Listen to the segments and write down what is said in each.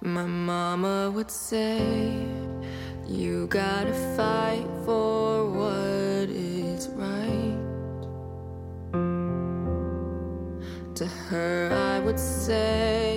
My mama would say, You gotta fight for what is right. To her, I would say,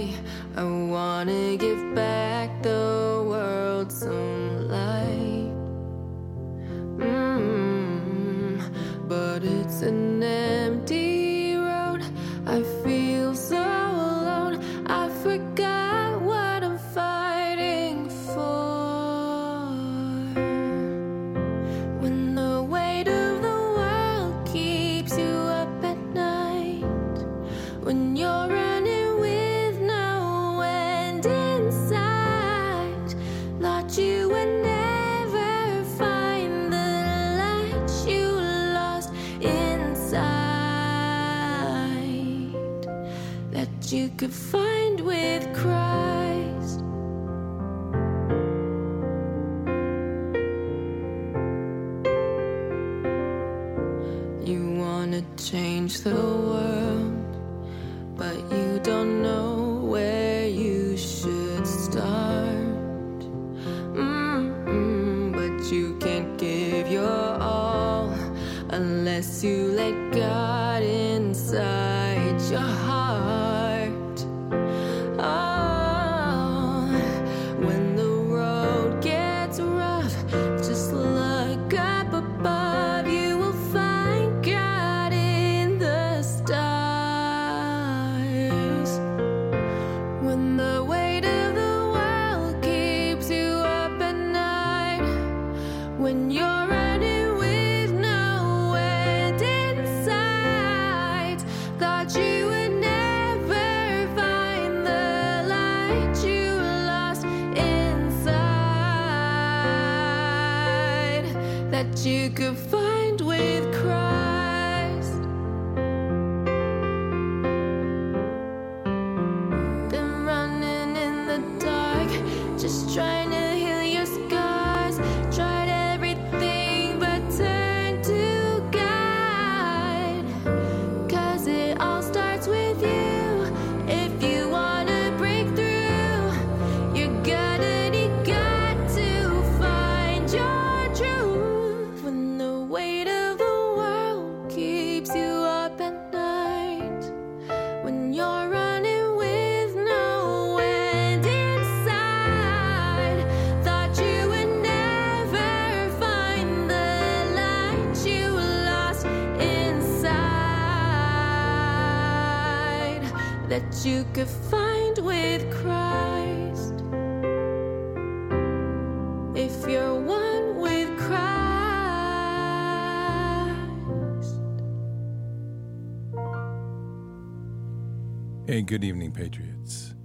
Good evening, Patriots.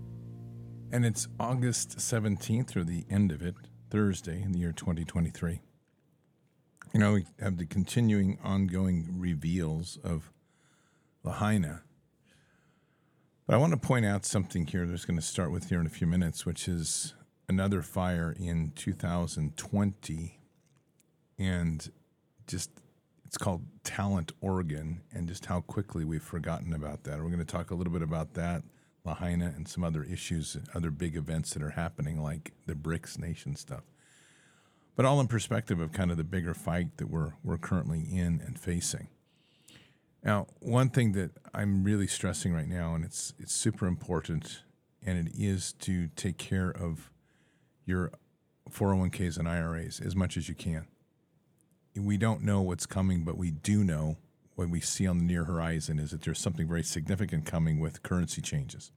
And it's August 17th, or the end of it, Thursday in the year 2023. You know, we have the continuing, ongoing reveals of Lahaina. But I want to point out something here that's going to start with here in a few minutes, which is another fire in 2020. And just it's called Talent Oregon, and just how quickly we've forgotten about that. We're going to talk a little bit about that, Lahaina, and some other issues, other big events that are happening, like the BRICS nation stuff. But all in perspective of kind of the bigger fight that we're we're currently in and facing. Now, one thing that I'm really stressing right now, and it's it's super important, and it is to take care of your 401ks and IRAs as much as you can we don't know what's coming, but we do know what we see on the near horizon is that there's something very significant coming with currency changes.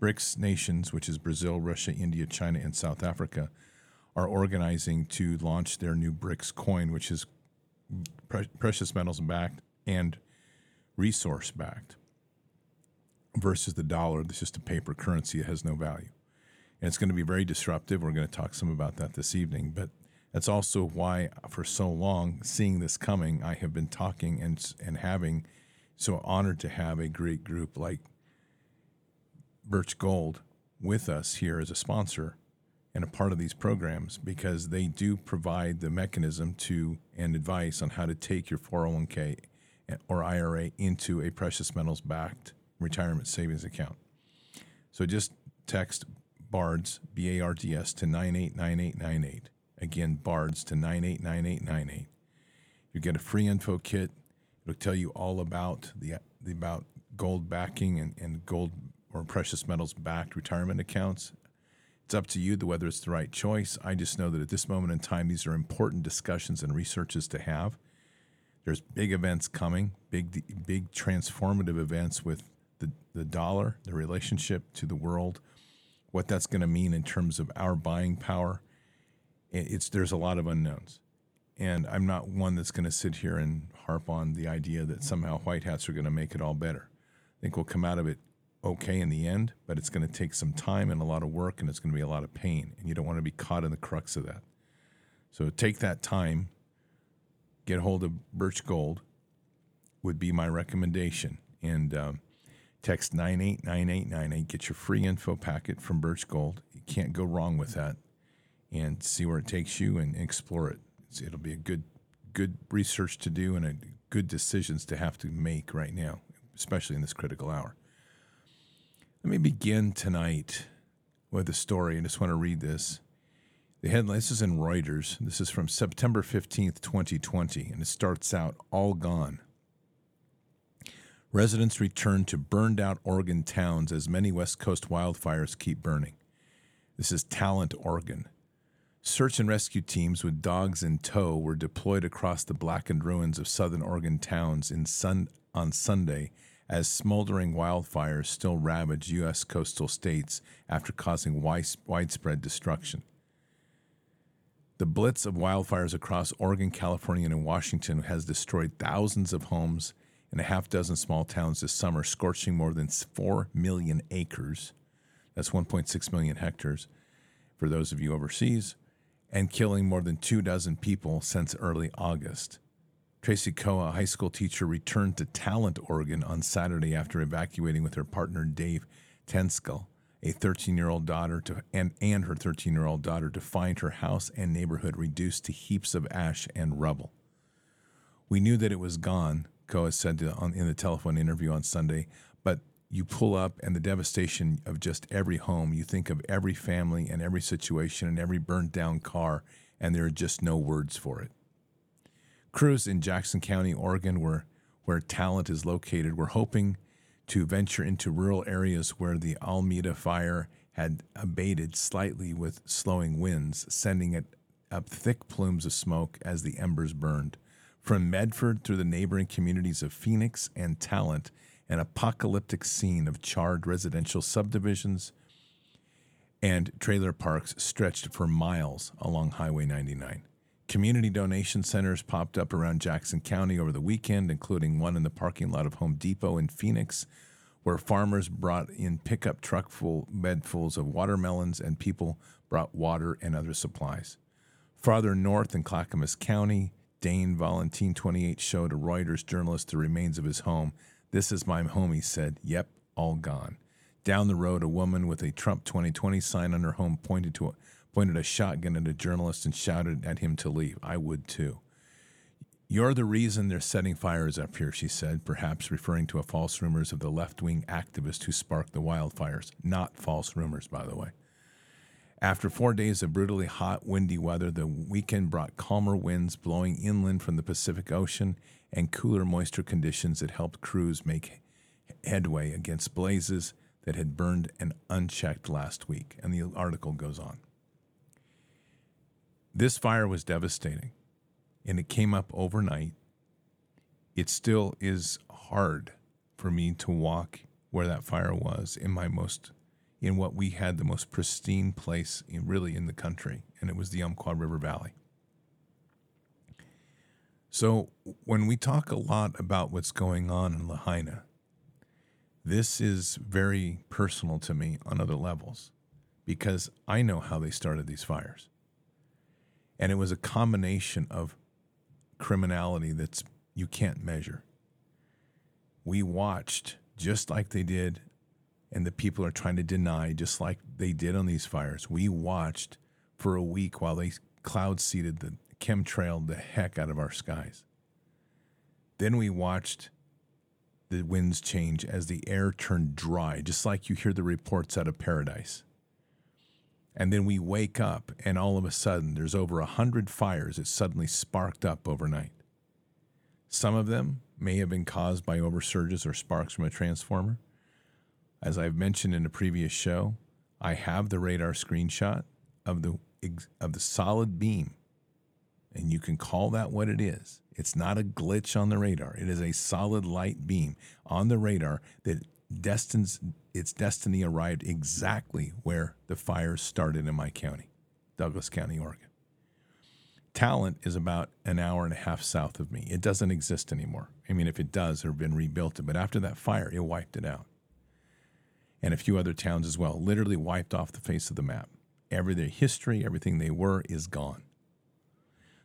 BRICS nations, which is Brazil, Russia, India, China, and South Africa, are organizing to launch their new BRICS coin, which is pre- precious metals backed and resource backed, versus the dollar that's just a paper currency that has no value. And it's going to be very disruptive. We're going to talk some about that this evening, but that's also why, for so long, seeing this coming, I have been talking and and having so honored to have a great group like Birch Gold with us here as a sponsor and a part of these programs because they do provide the mechanism to and advice on how to take your 401k or IRA into a precious metals backed retirement savings account. So just text BARDS, B A R D S, to 989898. Again, BARDS to 989898. You get a free info kit. It'll tell you all about the, the about gold backing and, and gold or precious metals backed retirement accounts. It's up to you to whether it's the right choice. I just know that at this moment in time, these are important discussions and researches to have. There's big events coming, big big transformative events with the, the dollar, the relationship to the world, what that's going to mean in terms of our buying power. It's there's a lot of unknowns, and I'm not one that's going to sit here and harp on the idea that somehow white hats are going to make it all better. I think we'll come out of it okay in the end, but it's going to take some time and a lot of work, and it's going to be a lot of pain, and you don't want to be caught in the crux of that. So take that time get hold of Birch Gold would be my recommendation. And um, text 989898. Get your free info packet from Birch Gold. You can't go wrong with that. And see where it takes you and explore it. it'll be a good, good research to do and a good decisions to have to make right now, especially in this critical hour. Let me begin tonight with a story. I just want to read this. The headline this is in Reuters. This is from September 15th, 2020, and it starts out all gone. Residents return to burned out Oregon towns as many West Coast wildfires keep burning. This is Talent, Oregon. Search and rescue teams with dogs in tow were deployed across the blackened ruins of southern Oregon towns sun- on Sunday as smoldering wildfires still ravage U.S. coastal states after causing widespread destruction. The blitz of wildfires across Oregon, California, and Washington has destroyed thousands of homes and a half dozen small towns this summer, scorching more than 4 million acres. That's 1.6 million hectares for those of you overseas, and killing more than two dozen people since early August. Tracy Koa, a high school teacher, returned to Talent, Oregon on Saturday after evacuating with her partner Dave Tenskill a 13 year old daughter to, and, and her 13 year old daughter to find her house and neighborhood reduced to heaps of ash and rubble. We knew that it was gone, Koa said to, on, in the telephone interview on Sunday, you pull up and the devastation of just every home, you think of every family and every situation and every burned down car, and there are just no words for it. Crews in Jackson County, Oregon, where, where talent is located, were hoping to venture into rural areas where the Alameda fire had abated slightly with slowing winds, sending it up thick plumes of smoke as the embers burned. From Medford through the neighboring communities of Phoenix and Talent, an apocalyptic scene of charred residential subdivisions and trailer parks stretched for miles along Highway 99. Community donation centers popped up around Jackson County over the weekend, including one in the parking lot of Home Depot in Phoenix, where farmers brought in pickup truck full bedfuls of watermelons and people brought water and other supplies. Farther north in Clackamas County, Dane Valentine, 28, showed a Reuters journalist the remains of his home. This is my home, he said. Yep, all gone. Down the road, a woman with a Trump 2020 sign on her home pointed to a pointed a shotgun at a journalist and shouted at him to leave. I would too. You're the reason they're setting fires up here, she said, perhaps referring to a false rumors of the left wing activist who sparked the wildfires. Not false rumors, by the way. After four days of brutally hot, windy weather, the weekend brought calmer winds blowing inland from the Pacific Ocean and cooler moisture conditions that helped crews make headway against blazes that had burned and unchecked last week. And the article goes on. This fire was devastating and it came up overnight. It still is hard for me to walk where that fire was in my most in what we had the most pristine place in, really in the country and it was the Umpqua River Valley. So when we talk a lot about what's going on in Lahaina, this is very personal to me on other levels because I know how they started these fires. And it was a combination of criminality that's you can't measure. We watched just like they did, and the people are trying to deny, just like they did on these fires. We watched for a week while they cloud seeded the chemtrailed the heck out of our skies. Then we watched the winds change as the air turned dry, just like you hear the reports out of paradise. And then we wake up, and all of a sudden, there's over a hundred fires that suddenly sparked up overnight. Some of them may have been caused by oversurges or sparks from a transformer. As I've mentioned in a previous show, I have the radar screenshot of the of the solid beam, and you can call that what it is. It's not a glitch on the radar. It is a solid light beam on the radar that destines its destiny arrived exactly where the fire started in my county, Douglas County, Oregon. Talent is about an hour and a half south of me. It doesn't exist anymore. I mean, if it does, or been rebuilt, but after that fire, it wiped it out. And a few other towns as well, literally wiped off the face of the map. Every their history, everything they were is gone.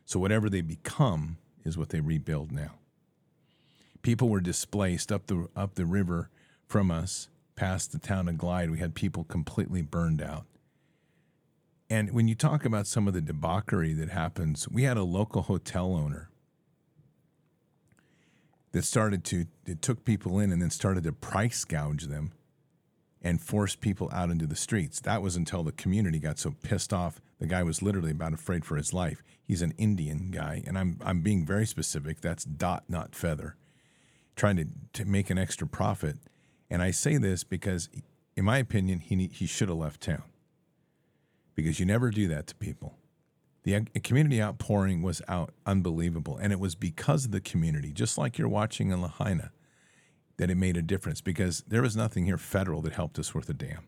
So whatever they become is what they rebuild now. People were displaced up the up the river from us past the town of Glide. We had people completely burned out. And when you talk about some of the debauchery that happens, we had a local hotel owner that started to it took people in and then started to price gouge them and force people out into the streets. That was until the community got so pissed off. The guy was literally about afraid for his life. He's an Indian guy, and I'm I'm being very specific. That's dot, not feather. Trying to, to make an extra profit. And I say this because, in my opinion, he he should have left town because you never do that to people. The uh, community outpouring was out unbelievable, and it was because of the community, just like you're watching in Lahaina, that it made a difference. Because there was nothing here federal that helped us worth a damn,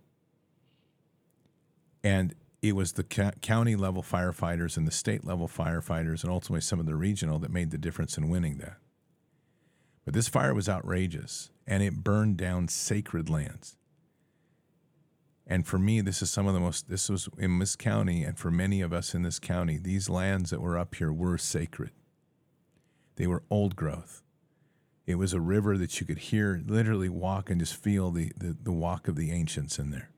and it was the county level firefighters and the state level firefighters, and ultimately some of the regional that made the difference in winning that. But this fire was outrageous, and it burned down sacred lands. And for me, this is some of the most, this was in this county, and for many of us in this county, these lands that were up here were sacred. They were old growth. It was a river that you could hear, literally walk and just feel the, the, the walk of the ancients in there.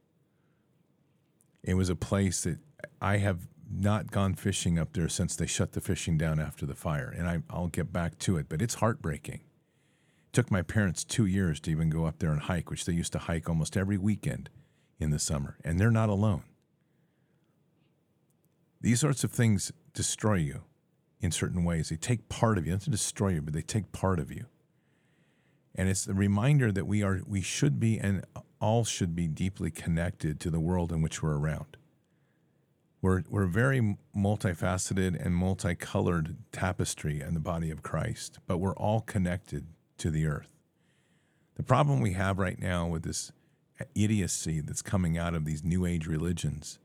It was a place that I have not gone fishing up there since they shut the fishing down after the fire. And I, I'll get back to it, but it's heartbreaking. It took my parents two years to even go up there and hike, which they used to hike almost every weekend in the summer, and they're not alone. These sorts of things destroy you in certain ways. They take part of you, not to destroy you, but they take part of you. And it's the reminder that we are we should be and all should be deeply connected to the world in which we're around. We're, we're very multifaceted and multicolored tapestry in the body of Christ, but we're all connected to the earth. The problem we have right now with this idiocy that's coming out of these new age religions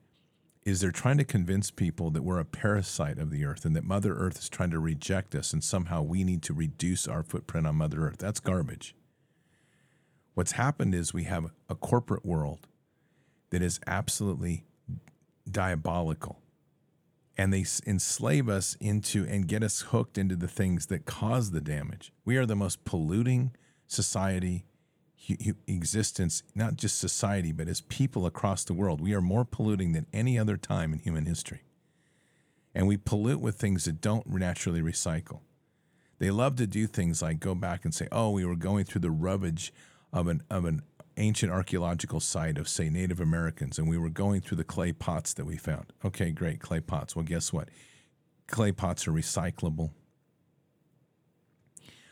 is they're trying to convince people that we're a parasite of the earth and that Mother Earth is trying to reject us and somehow we need to reduce our footprint on Mother Earth. That's garbage. What's happened is we have a corporate world that is absolutely diabolical. And they enslave us into and get us hooked into the things that cause the damage. We are the most polluting society existence, not just society, but as people across the world. We are more polluting than any other time in human history. And we pollute with things that don't naturally recycle. They love to do things like go back and say, oh, we were going through the rubbish of an, of an ancient archaeological site of, say, Native Americans, and we were going through the clay pots that we found. Okay, great, clay pots. Well, guess what? Clay pots are recyclable.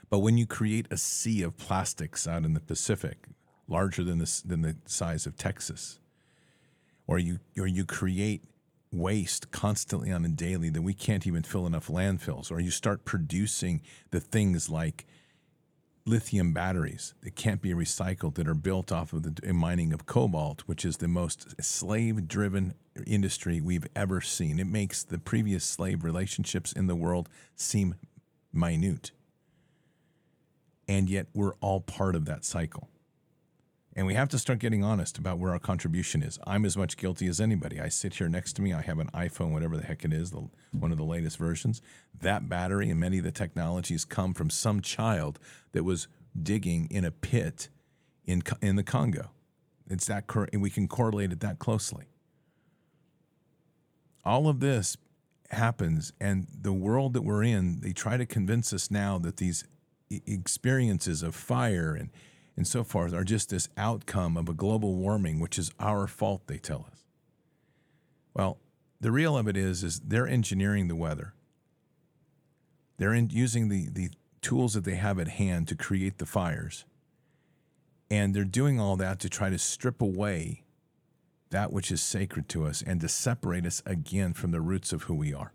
But when you create a sea of plastics out in the Pacific, larger than the, than the size of Texas, or you, or you create waste constantly on a daily that we can't even fill enough landfills, or you start producing the things like lithium batteries that can't be recycled that are built off of the mining of cobalt, which is the most slave driven industry we've ever seen. It makes the previous slave relationships in the world seem minute and yet we're all part of that cycle. And we have to start getting honest about where our contribution is. I'm as much guilty as anybody. I sit here next to me. I have an iPhone, whatever the heck it is, the, one of the latest versions. That battery and many of the technologies come from some child that was digging in a pit in, in the Congo. It's that, and we can correlate it that closely. All of this happens, and the world that we're in, they try to convince us now that these experiences of fire and, and so forth are just this outcome of a global warming, which is our fault, they tell us. Well, the real of it is, is they're engineering the weather. They're in, using the, the tools that they have at hand to create the fires. And they're doing all that to try to strip away that which is sacred to us and to separate us again from the roots of who we are.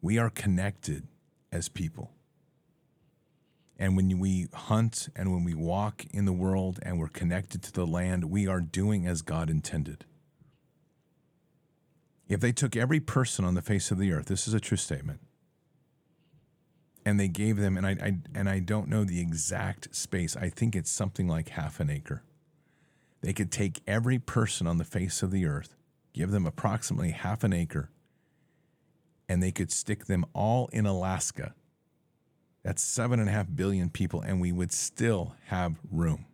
We are connected as people. And when we hunt and when we walk in the world and we're connected to the land, we are doing as God intended. If they took every person on the face of the earth, this is a true statement, and they gave them, and I, I and I don't know the exact space. I think it's something like half an acre. They could take every person on the face of the earth, give them approximately half an acre, and they could stick them all in Alaska. That's seven and a half billion people, and we would still have room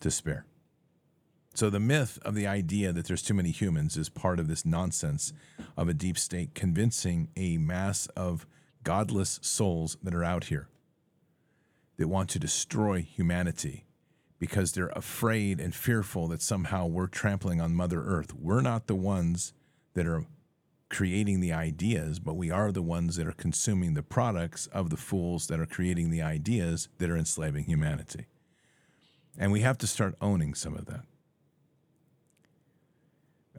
to spare. So the myth of the idea that there's too many humans is part of this nonsense of a deep state convincing a mass of godless souls that are out here that want to destroy humanity because they're afraid and fearful that somehow we're trampling on Mother Earth. We're not the ones that are creating the ideas, but we are the ones that are consuming the products of the fools that are creating the ideas that are enslaving humanity. And we have to start owning some of that.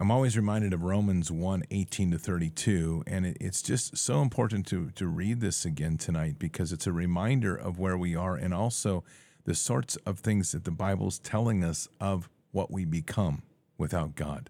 I'm always reminded of Romans 1 18 to 32, and it, it's just so important to, to read this again tonight because it's a reminder of where we are and also the sorts of things that the Bible's telling us of what we become without God.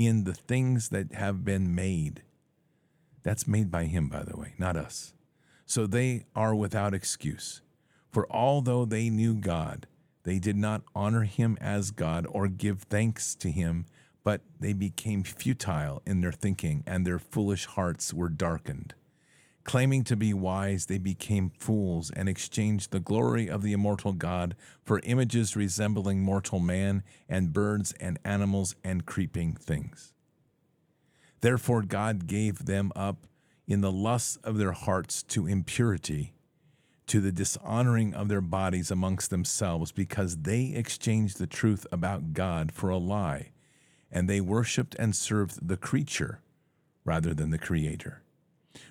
in the things that have been made. That's made by him, by the way, not us. So they are without excuse. For although they knew God, they did not honor him as God or give thanks to him, but they became futile in their thinking, and their foolish hearts were darkened. Claiming to be wise, they became fools and exchanged the glory of the immortal God for images resembling mortal man and birds and animals and creeping things. Therefore, God gave them up in the lusts of their hearts to impurity, to the dishonoring of their bodies amongst themselves, because they exchanged the truth about God for a lie, and they worshiped and served the creature rather than the Creator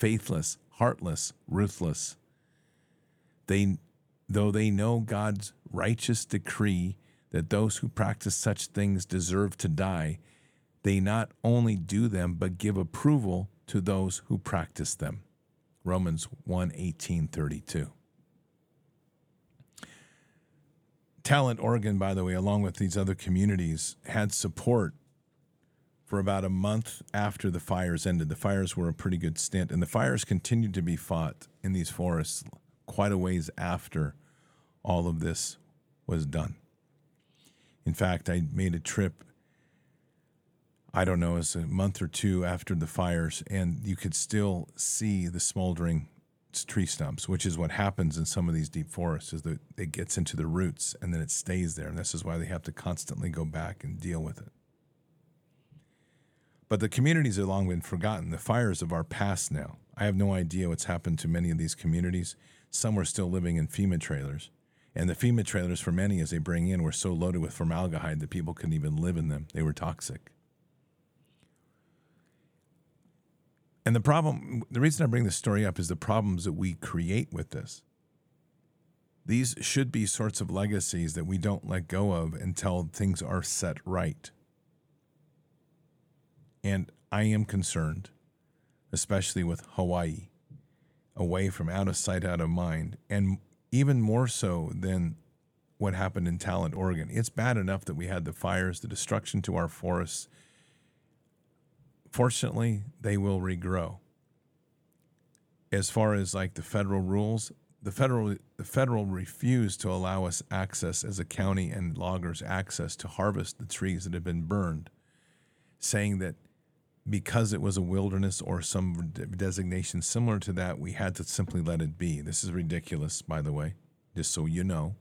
faithless, heartless, ruthless. They, though they know God's righteous decree that those who practice such things deserve to die, they not only do them but give approval to those who practice them. Romans 1 18 32. Talent Oregon, by the way, along with these other communities, had support for about a month after the fires ended. The fires were a pretty good stint, and the fires continued to be fought in these forests quite a ways after all of this was done. In fact, I made a trip, I don't know, it was a month or two after the fires, and you could still see the smoldering tree stumps, which is what happens in some of these deep forests, is that it gets into the roots and then it stays there. And this is why they have to constantly go back and deal with it. But the communities have long been forgotten. The fires of our past now. I have no idea what's happened to many of these communities. Some were still living in FEMA trailers. And the FEMA trailers, for many, as they bring in, were so loaded with formaldehyde that people couldn't even live in them. They were toxic. And the problem, the reason I bring this story up is the problems that we create with this. These should be sorts of legacies that we don't let go of until things are set right. And I am concerned, especially with Hawaii, away from out of sight, out of mind, and even more so than what happened in Talent, Oregon. It's bad enough that we had the fires, the destruction to our forests. Fortunately, they will regrow. As far as like the federal rules, the federal the federal refused to allow us access as a county and loggers access to harvest the trees that had been burned, saying that because it was a wilderness or some designation similar to that, we had to simply let it be. This is ridiculous, by the way, just so you know,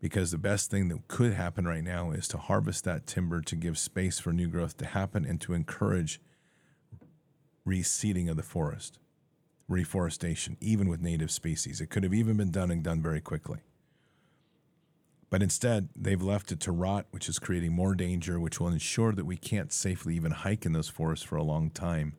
because the best thing that could happen right now is to harvest that timber to give space for new growth to happen and to encourage reseeding of the forest, reforestation, even with native species. It could have even been done and done very quickly. But instead, they've left it to rot, which is creating more danger, which will ensure that we can't safely even hike in those forests for a long time.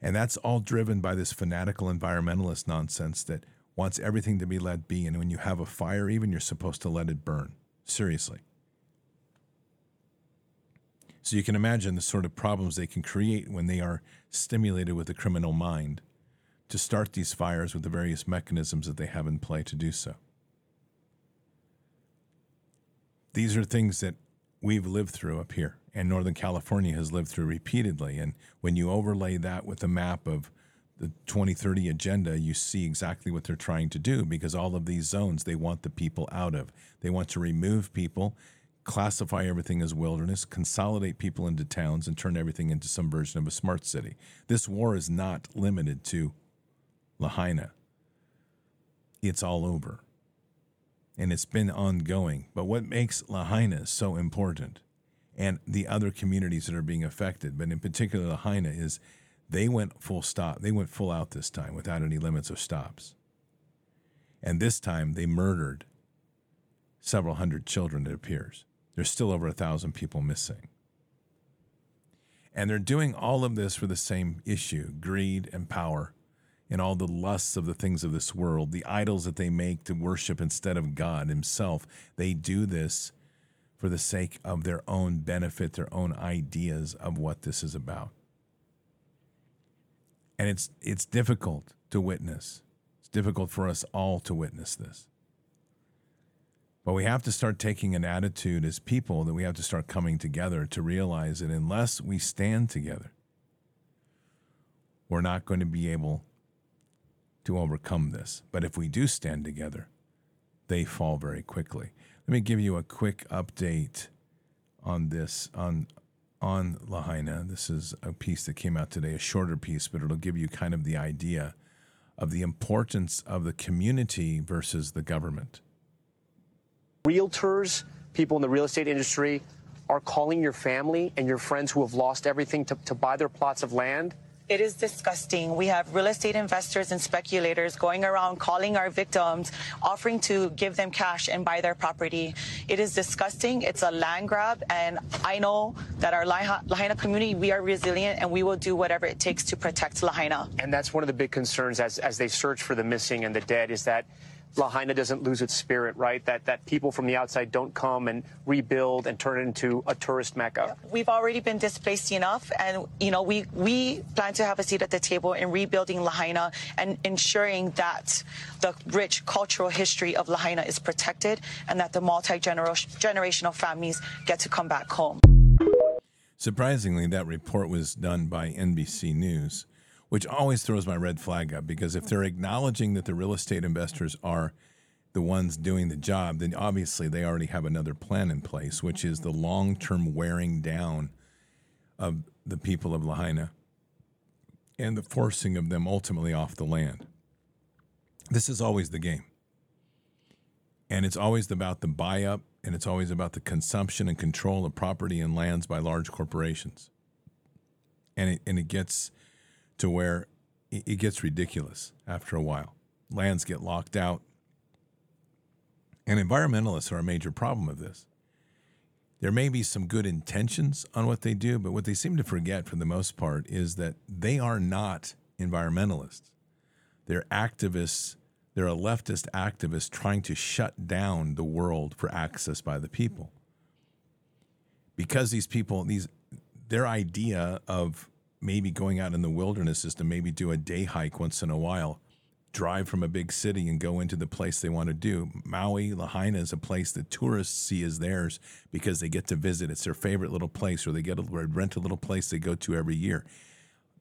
And that's all driven by this fanatical environmentalist nonsense that wants everything to be let be. And when you have a fire, even you're supposed to let it burn. Seriously. So you can imagine the sort of problems they can create when they are stimulated with a criminal mind to start these fires with the various mechanisms that they have in play to do so. These are things that we've lived through up here, and Northern California has lived through repeatedly. And when you overlay that with a map of the 2030 agenda, you see exactly what they're trying to do because all of these zones they want the people out of. They want to remove people, classify everything as wilderness, consolidate people into towns, and turn everything into some version of a smart city. This war is not limited to Lahaina, it's all over and it's been ongoing. But what makes Lahaina so important and the other communities that are being affected, but in particular Lahaina, is they went full stop. They went full out this time without any limits or stops. And this time they murdered several hundred children, it appears. There's still over a thousand people missing. And they're doing all of this for the same issue greed and power and all the lusts of the things of this world, the idols that they make to worship instead of God Himself. They do this for the sake of their own benefit, their own ideas of what this is about. And it's it's difficult to witness. It's difficult for us all to witness this. But we have to start taking an attitude as people that we have to start coming together to realize that unless we stand together, we're not going to be able to overcome this. But if we do stand together, they fall very quickly. Let me give you a quick update on this on on Lahaina. This is a piece that came out today, a shorter piece, but it'll give you kind of the idea of the importance of the community versus the government. Realtors, people in the real estate industry are calling your family and your friends who have lost everything to, to buy their plots of land it is disgusting. We have real estate investors and speculators going around calling our victims, offering to give them cash and buy their property. It is disgusting. It's a land grab. And I know that our Lahaina community, we are resilient and we will do whatever it takes to protect Lahaina. And that's one of the big concerns as, as they search for the missing and the dead is that Lahaina doesn't lose its spirit, right? That that people from the outside don't come and rebuild and turn it into a tourist mecca. We've already been displaced enough, and you know we we plan to have a seat at the table in rebuilding Lahaina and ensuring that the rich cultural history of Lahaina is protected and that the multi generational families get to come back home. Surprisingly, that report was done by NBC News which always throws my red flag up because if they're acknowledging that the real estate investors are the ones doing the job, then obviously they already have another plan in place, which is the long term wearing down of the people of Lahaina and the forcing of them ultimately off the land. This is always the game. And it's always about the buy up and it's always about the consumption and control of property and lands by large corporations. And it, and it gets to where it, gets ridiculous after a while. Lands get locked out. And environmentalists are a major problem of this. There may be some good intentions on what they do, but what they seem to forget for the most part is that they are not environmentalists. They're activists. They're a leftist activist trying to shut down the world for access by the people. Because these people, these their idea of maybe going out in the wilderness is to maybe do a day hike once in a while drive from a big city and go into the place they want to do. Maui, Lahaina is a place that tourists see as theirs because they get to visit. It's their favorite little place, or they get a, rent a little place they go to every year.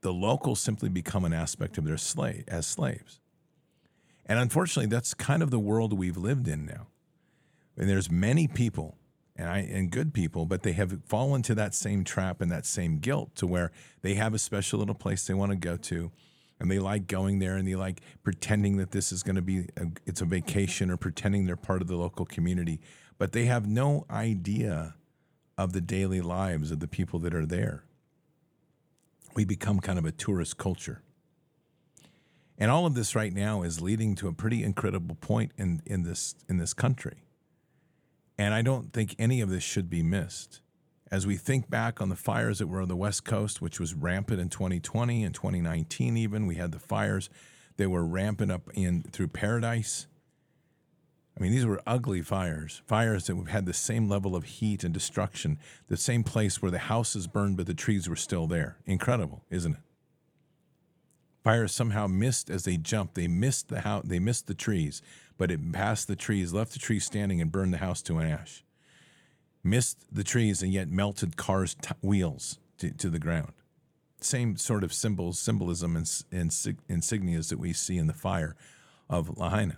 The locals simply become an aspect of their slave as slaves. And unfortunately, that's kind of the world we've lived in now. And there's many people and I and good people, but they have fallen to that same trap and that same guilt to where they have a special little place they want to go to and they like going there and they like pretending that this is going to be a, it's a vacation or pretending they're part of the local community but they have no idea of the daily lives of the people that are there. We become kind of a tourist culture. And all of this right now is leading to a pretty incredible point in, in this in this country and i don't think any of this should be missed as we think back on the fires that were on the West Coast, which was rampant in 2020 and 2019, even we had the fires that were rampant up in through Paradise. I mean, these were ugly fires, fires that had the same level of heat and destruction, the same place where the houses burned, but the trees were still there. Incredible, isn't it? Fires somehow missed as they jumped. They missed the house, they missed the trees, but it passed the trees, left the trees standing, and burned the house to an ash missed the trees and yet melted cars' t- wheels to, to, the ground. Same sort of symbols, symbolism, and, and insignias that we see in the fire of Lahaina.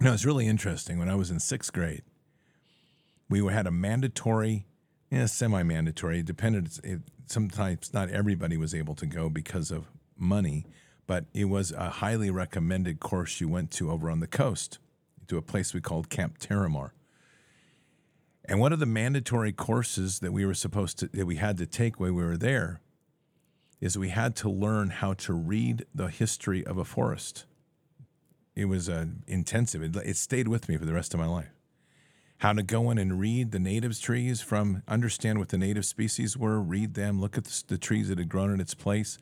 Now, it's really interesting. When I was in sixth grade, we had a mandatory, yeah, semi-mandatory. It depended. It, sometimes not everybody was able to go because of money, but it was a highly recommended course you went to over on the coast to a place we called Camp Terramar. And one of the mandatory courses that we were supposed to that we had to take when we were there is we had to learn how to read the history of a forest. It was uh, intensive. It, it stayed with me for the rest of my life. How to go in and read the natives trees from understand what the native species were, read them, look at the, the trees that had grown in its place,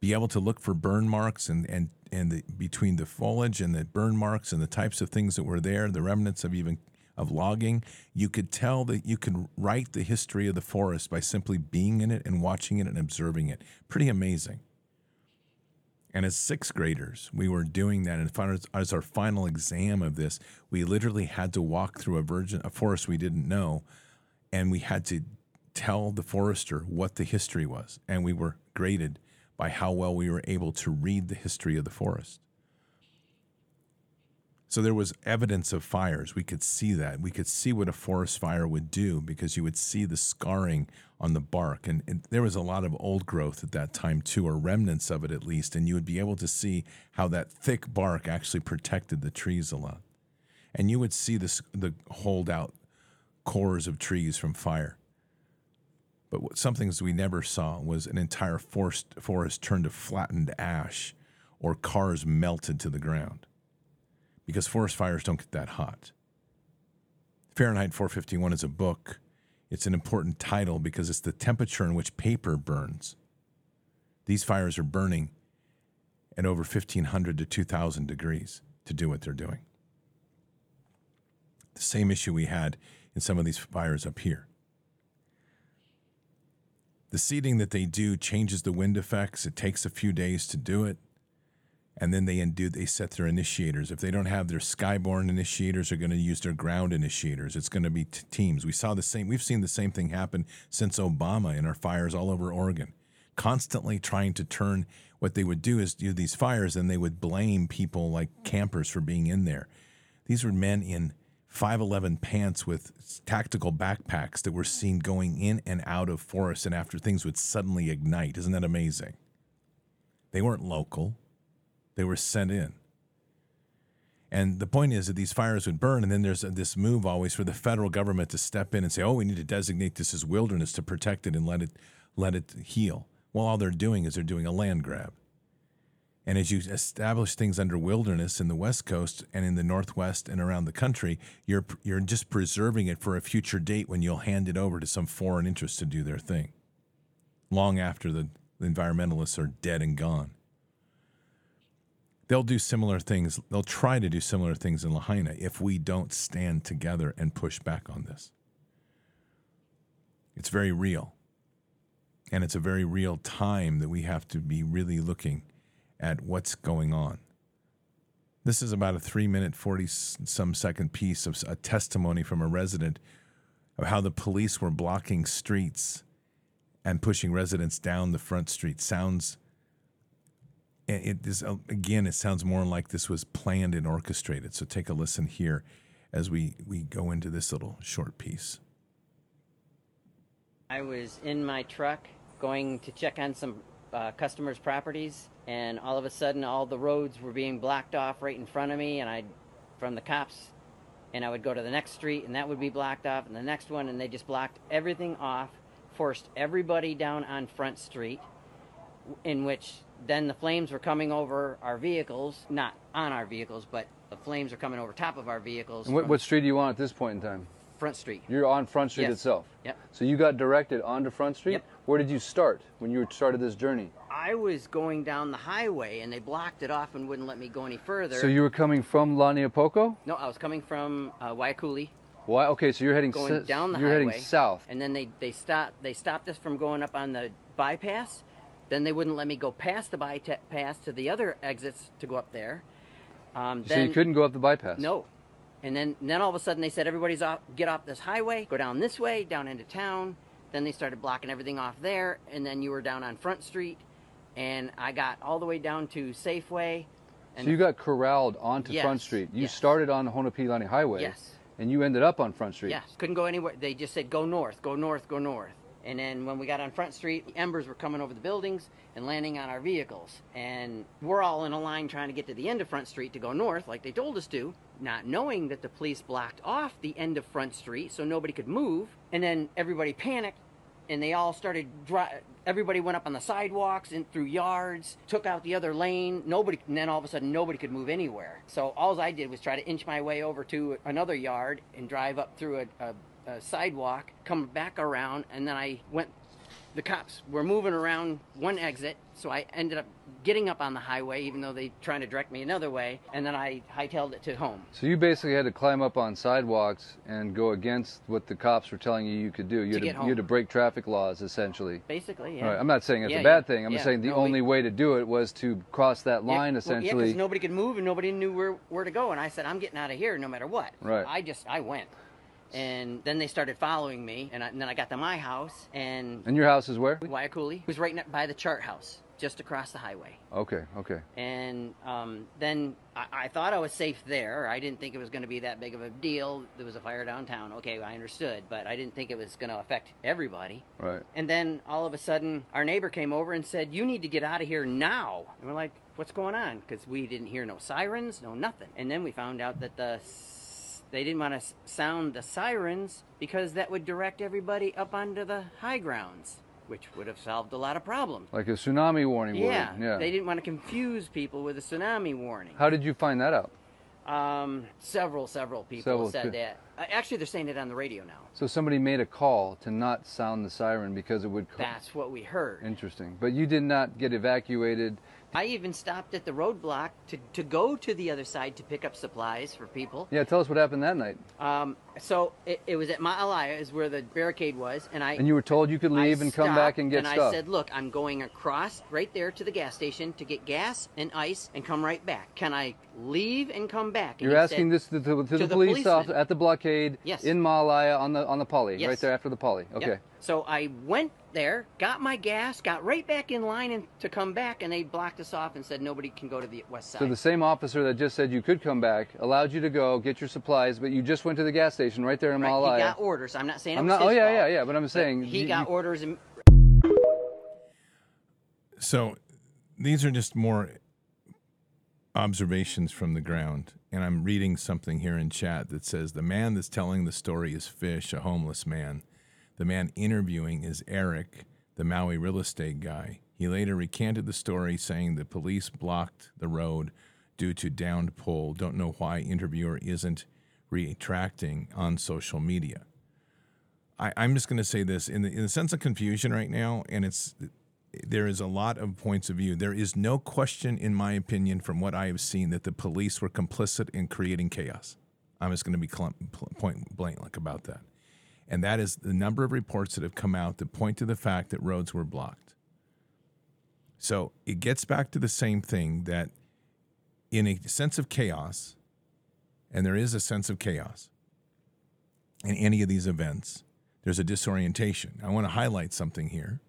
be able to look for burn marks and and and the, between the foliage and the burn marks and the types of things that were there, the remnants of even of logging, you could tell that you could write the history of the forest by simply being in it and watching it and observing it. Pretty amazing. And as sixth graders, we were doing that. And as our final exam of this, we literally had to walk through a virgin, a forest we didn't know, and we had to tell the forester what the history was. And we were graded by how well we were able to read the history of the forest. So there was evidence of fires. We could see that. We could see what a forest fire would do because you would see the scarring on the bark. And, and, there was a lot of old growth at that time, too, or remnants of it at least. And you would be able to see how that thick bark actually protected the trees a lot. And you would see this, the holdout cores of trees from fire. But what, some things we never saw was an entire forest, forest turned to flattened ash or cars melted to the ground because forest fires don't get that hot. Fahrenheit 451 is a book. It's an important title because it's the temperature in which paper burns. These fires are burning at over 1500 to 2000 degrees to do what they're doing. The same issue we had in some of these fires up here. The seeding that they do changes the wind effects. It takes a few days to do it and then they do they set their initiators. If they don't have their skyborne initiators, they're going to use their ground initiators. It's going to be t- teams. We saw the same. We've seen the same thing happen since Obama in our fires all over Oregon, constantly trying to turn. What they would do is do these fires, and they would blame people like campers for being in there. These were men in 511 pants with tactical backpacks that were seen going in and out of forests, and after things would suddenly ignite. Isn't that amazing? They weren't local. They were sent in. And the point is that these fires would burn, and then there's uh, this move always for the federal government to step in and say, "Oh, we need to designate this as wilderness to protect it and let it let it heal." Well, all they're doing is they're doing a land grab. And as you establish things under wilderness in the West Coast and in the Northwest and around the country, you're you're just preserving it for a future date when you'll hand it over to some foreign interest to do their thing. Long after the environmentalists are dead and gone. They'll do similar things. They'll try to do similar things in Lahaina if we don't stand together and push back on this. It's very real. And it's a very real time that we have to be really looking at what's going on. This is about a three minute, 40 some second piece of a testimony from a resident of how the police were blocking streets and pushing residents down the front street. Sounds, it is, again, it sounds more like this was planned and orchestrated. So take a listen here as we, we go into this little short piece. I was in my truck going to check on some uh, customers' properties, and all of a sudden, all the roads were being blocked off right in front of me, and I, from the cops, and I would go to the next street, and that would be blocked off, and the next one, and they just blocked everything off, forced everybody down on Front Street, in which then the flames were coming over our vehicles, not on our vehicles, but the flames are coming over top of our vehicles. And what, what street do you on at this point in time? Front Street. You're on Front Street Yes. itself. Yep. So you got directed onto Front Street. Yep. Where did you start when you started this journey? I was going down the highway, and they blocked it off and wouldn't let me go any further. So you were coming from Launiupoko. No, I was coming from uh, Wahikuli, Why? Okay, so you're heading going down the You're highway. heading south. and then they they stopped they stopped us from going up on the bypass. Then they wouldn't let me go past the bypass to the other exits to go up there. Um, so then, you couldn't go up the bypass. No. And then then all of a sudden they said everybody's off get off this highway, go down this way, down into town. Then they started blocking everything off there, and then you were down on Front Street, and I got all the way down to Safeway. And So you got corralled onto Yes, Front Street. You yes. started on the Honoapiilani Highway. Yes. And you ended up on Front Street. Yes, couldn't go anywhere. They just said go north, go north, go north. And then when we got on Front Street, the embers were coming over the buildings and landing on our vehicles. And we're all in a line trying to get to the end of Front Street to go north, like they told us to, not knowing that the police blocked off the end of Front Street so nobody could move. And then everybody panicked and they all started dri- everybody went up on the sidewalks and through yards took out the other lane nobody and then all of a sudden nobody could move anywhere so all i did was try to inch my way over to another yard and drive up through a, a, a sidewalk come back around and then i went the cops were moving around one exit so i ended up getting up on the highway even though they trying to direct me another way and then i hightailed it to home So you basically had to climb up on sidewalks and go against what the cops were telling you you could do. You, To had, get to, you had to break traffic laws, essentially. basically yeah right, I'm not saying it's Yeah, a bad yeah, thing. I'm yeah. saying the No, we- only way to do it was to cross that Yeah, line, well, essentially. because nobody could move and nobody knew where, where to go. And I said, I'm getting out of here no matter what. Right. I just, I went. And then they started following me. And, I, and then I got to my house and and your house is where? Wahikuli was right ne- by the chart house, just across the highway. Okay, okay. And um, then I, I thought I was safe there. I didn't think it was going to be that big of a deal. There was a fire downtown. Okay, I understood. But I didn't think it was going to affect everybody. Right. And then all of a sudden, our neighbor came over and said, "You need to get out of here now." And we're like, "What's going on?" Because we didn't hear no sirens, no nothing. And then we found out that the they didn't want to sound the sirens because that would direct everybody up onto the high grounds, which would have solved a lot of problems. Like a tsunami warning Yeah. Yeah. they didn't want to confuse people with a tsunami warning. How did you find that out? Um, several, several people Several said that. Uh, Actually, they're saying it on the radio now. So somebody made a call to not sound the siren because it would. That's what we heard. Interesting. But you did not get evacuated. I even stopped at the roadblock to, to go to the other side to pick up supplies for people. Yeah, tell us what happened that night. Um, so it, it was at Ma'alaea is where the barricade was, and I And you were told you could I leave and come back and get and stuff. And I said, "Look, I'm going across right there to the gas station to get gas and ice and come right back. Can I leave and come back?" And You're asking said, this to, to, to the the police officer at the blockade Yes. in Maalaea on the on the pali, Yes. right there after the pali. Yep. Okay. So I went there, got my gas, got right back in line and to come back, and they blocked us off and said nobody can go to the west side. So the same officer that just said you could come back allowed you to go get your supplies, but you just went to the gas station right there in right, Maalaea. he got orders. I'm not saying I'm was not. Oh yeah, fault, yeah, yeah. But I'm but saying he you- got you- orders. And, So these are just more observations from the ground. And I'm reading something here in chat that says the man that's telling the story is Fish, a homeless man. The man interviewing is Eric, the Maui real estate guy. He later recanted the story, saying the police blocked the road due to downed pole. Don't know why interviewer isn't retracting on social media. I, I'm just going to say this in the, in the sense of confusion right now, and it's there is a lot of points of view. There is no question, in my opinion, from what I have seen, that the police were complicit in creating chaos. I'm just going to be point blank about that. And that is the number of reports that have come out that point to the fact that roads were blocked. So it gets back to the same thing that in a sense of chaos, and there is a sense of chaos in any of these events, there's a disorientation. I want to highlight something here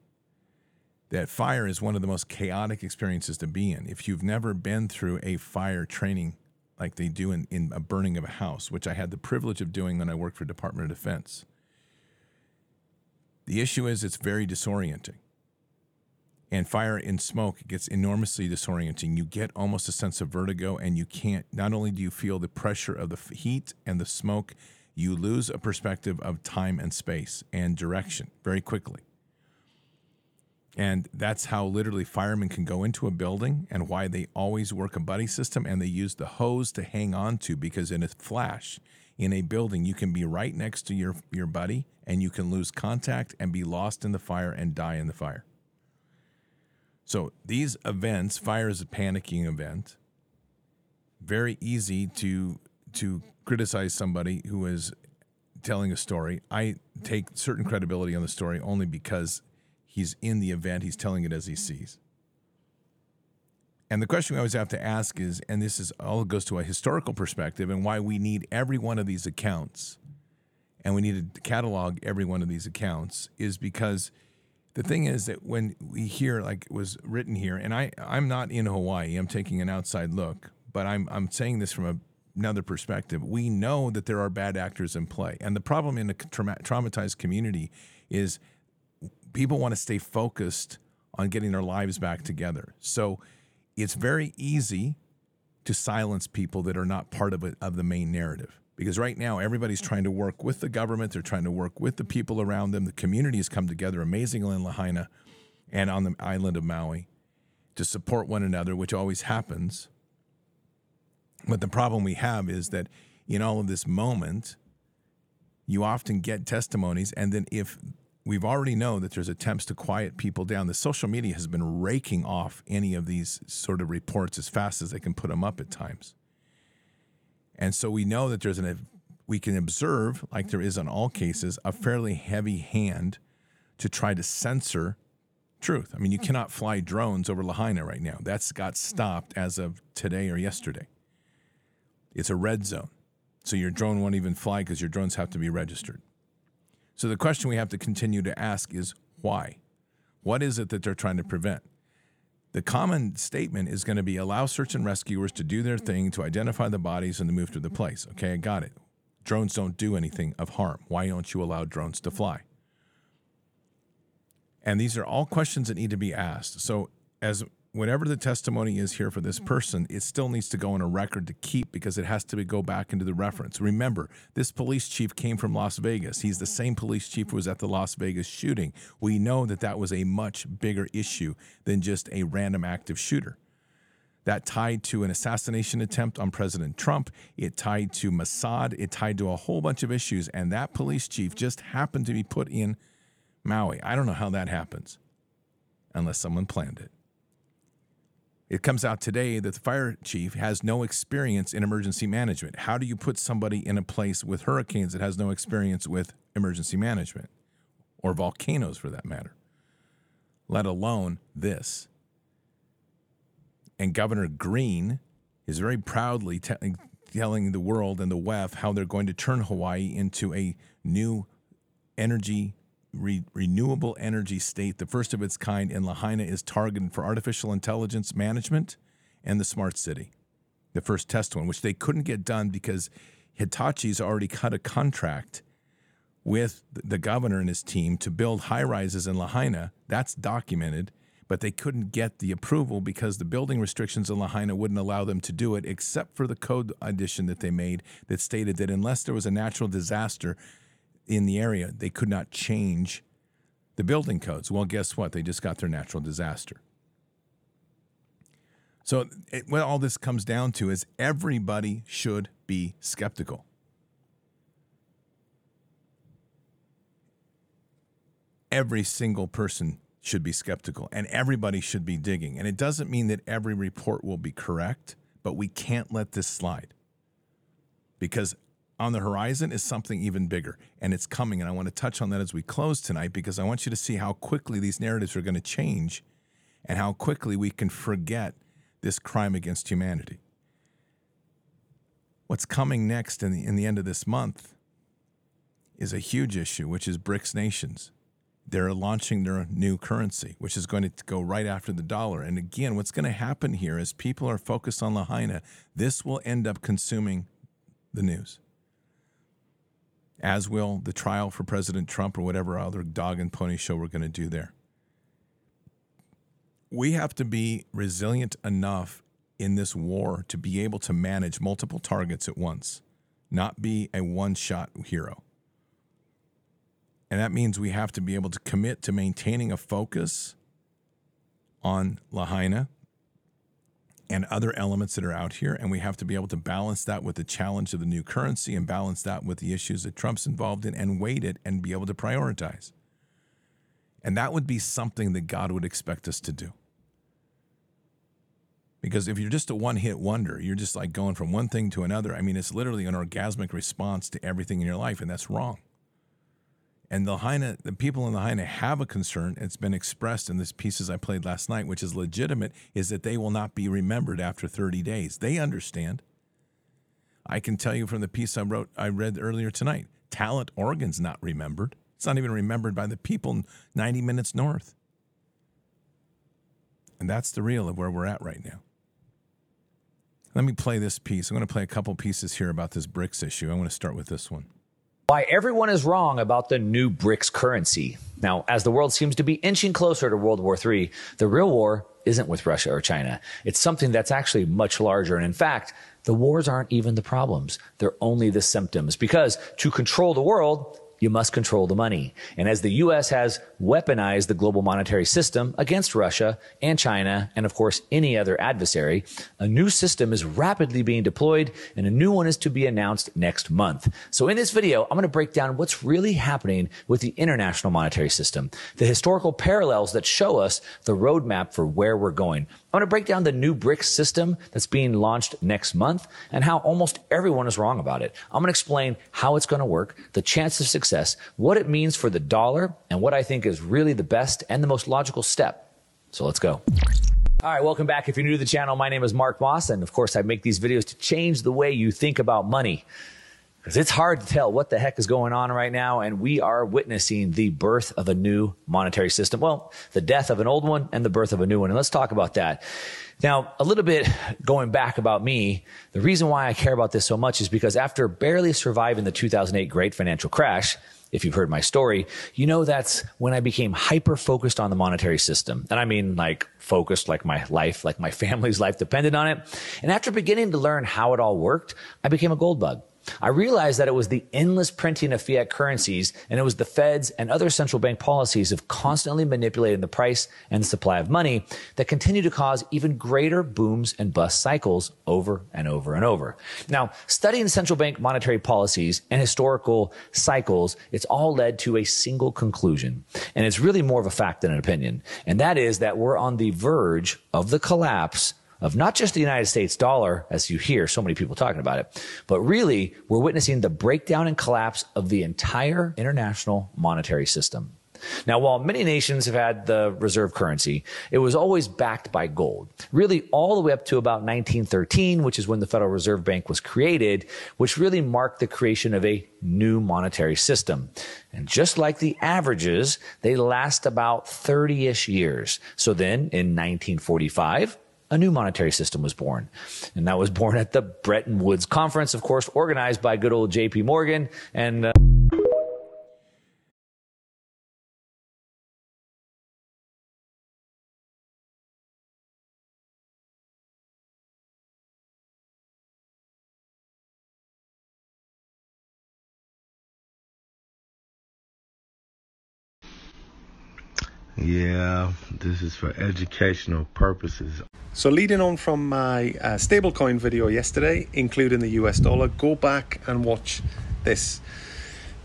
that fire is one of the most chaotic experiences to be in. If you've never been through a fire training like they do in, in a burning of a house, which I had the privilege of doing when I worked for Department of Defense, the issue is it's very disorienting and fire and smoke gets enormously disorienting. You get almost a sense of vertigo, and you can't. Not only do you feel the pressure of the heat and the smoke, you lose a perspective of time and space and direction very quickly. And that's how literally firemen can go into a building and why they always work a buddy system and they use the hose to hang on to because in a flash in a building you can be right next to your your buddy and you can lose contact and be lost in the fire and die in the fire. So these events, fire is a panicking event. Very easy to to criticize somebody who is telling a story. I take certain credibility on the story only because he's in the event, he's telling it as he sees. And the question we always have to ask is, and this is all goes to a historical perspective and why we need every one of these accounts and we need to catalog every one of these accounts is because the thing is that when we hear like it was written here, and I I'm not in Hawaii, I'm taking an outside look, but I'm I'm saying this from a, another perspective. We know that there are bad actors in play, and the problem in a trauma, traumatized community is people want to stay focused on getting their lives back together. So it's very easy to silence people that are not part of it, of the main narrative. Because right now everybody's trying to work with the government. They're trying to work with the people around them. The community has come together amazingly in lahaina and on the island of maui to support one another which always happens. But the problem we have is that in all of this moment you often get testimonies and then if we've already know that there's attempts to quiet people down the social media has been raking off any of these sort of reports as fast as they can put them up at times and so we know that there's an, we can observe, like there is in all cases, a fairly heavy hand to try to censor truth. I mean, you hmm. cannot fly drones over Lahaina right now. That's got stopped as of today or yesterday. It's a red zone. So your drone won't even fly because your drones have to be registered. So the question we have to continue to ask is why? What is it that they're trying to prevent? The common statement is going to be allow search and rescuers to do their thing to identify the bodies and to move to the place. Okay, I got it. Drones don't do anything of harm. Why don't you allow drones to fly? And these are all questions that need to be asked. So, as whatever the testimony is here for this mm-hmm. person, it still needs to go on a record to keep because it has to go back into the reference. Remember, this police chief came from Las Vegas. He's the mm-hmm. same police chief who was at the Las Vegas shooting. We know that that was a much bigger issue than just a random active shooter. That tied to an assassination attempt on President Trump. It tied to Mossad. It tied to a whole bunch of issues. And that police chief just happened to be put in Maui. I don't know how that happens unless someone planned it. It comes out today that the fire chief has no experience in emergency management. How do you put somebody in a place with hurricanes that has no experience with emergency management or volcanoes for that matter? Let alone this. And Governor Green is very proudly te- telling the world and the WEF how they're going to turn Hawaii into a new energy re- renewable energy state, the first of its kind in Lahaina, is targeted for artificial intelligence management and the smart city, the first test one, which they couldn't get done because Hitachi's already cut a contract with the governor and his team to build high rises in Lahaina. That's documented, but they couldn't get the approval because the building restrictions in Lahaina wouldn't allow them to do it, except for the code addition that they made that stated that unless there was a natural disaster, in the area, they could not change the building codes. Well, guess what? They just got their natural disaster. So, it, what all this comes down to is everybody should be skeptical. Every single person should be skeptical and everybody should be digging. And it doesn't mean that every report will be correct, but we can't let this slide because on the horizon is something even bigger and it's coming. And I want to touch on that as we close tonight because I want you to see how quickly these narratives are going to change and how quickly we can forget this crime against humanity. What's coming next in the, in the end of this month is a huge issue, which is BRICS nations. They're launching their new currency, which is going to go right after the dollar. And again, what's going to happen here is people are focused on Lahaina. This will end up consuming the news, as will the trial for President Trump or whatever other dog and pony show we're going to do there. We have to be resilient enough in this war to be able to manage multiple targets at once, not be a one shot hero. And that means we have to be able to commit to maintaining a focus on Lahaina and other elements that are out here. And we have to be able to balance that with the challenge of the new currency and balance that with the issues that Trump's involved in and weight it and be able to prioritize. And that would be something that God would expect us to do. Because if you're just a one hit wonder, you're just like going from one thing to another. I mean, it's literally an orgasmic response to everything in your life, and that's wrong. And the the people in the Lahaina have a concern. It's been expressed in this pieces I played last night, which is legitimate, is that they will not be remembered after 30 days. They understand. I can tell you from the piece I wrote, I read earlier tonight, Talent, Oregon's not remembered. It's not even remembered by the people 90 minutes north. And that's the real of where we're at right now. Let me play this piece. I'm going to play a couple pieces here about this BRICS issue. I want to start with this one why everyone is wrong about the new BRICS currency. Now, as the world seems to be inching closer to World War III, the real war isn't with Russia or China. It's something that's actually much larger. And in fact, the wars aren't even the problems. They're only the symptoms because to control the world, you must control the money. And as the U.S. has weaponized the global monetary system against Russia and China, and of course any other adversary, a new system is rapidly being deployed and a new one is to be announced next month. So in this video, I'm going to break down what's really happening with the international monetary system, the historical parallels that show us the roadmap for where we're going. I'm going to break down the new BRICS system that's being launched next month and how almost everyone is wrong about it. I'm going to explain how it's going to work, the chance of success, what it means for the dollar, and what I think is really the best and the most logical step. So let's go. All right, welcome back. If you're new to the channel, my name is Mark Moss, and of course, I make these videos to change the way you think about money because it's hard to tell what the heck is going on right now. And we are witnessing the birth of a new monetary system. Well, the death of an old one and the birth of a new one. And let's talk about that. Now, a little bit going back about me, the reason why I care about this so much is because after barely surviving the 2008 great financial crash, if you've heard my story, you know that's when I became hyper focused on the monetary system. And I mean like focused like my life, like my family's life depended on it. And after beginning to learn how it all worked, I became a gold bug. I realized that it was the endless printing of fiat currencies and it was the Fed's and other central bank policies of constantly manipulating the price and the supply of money that continue to cause even greater booms and bust cycles over and over and over. Now, studying central bank monetary policies and historical cycles, it's all led to a single conclusion. And it's really more of a fact than an opinion. And that is that we're on the verge of the collapse of not just the United States dollar, as you hear so many people talking about it, but really we're witnessing the breakdown and collapse of the entire international monetary system. Now, while many nations have had the reserve currency, it was always backed by gold. Really, all the way up to about 1913, which is when the Federal Reserve Bank was created, which really marked the creation of a new monetary system. And just like the averages, they last about 30 ish years. So then in 1945, a new monetary system was born. And that was born at the Bretton Woods Conference, of course, organized by good old JP Morgan. And uh Yeah, this is for educational purposes. So, leading on from my uh, stablecoin video yesterday, including the US dollar, go back and watch this.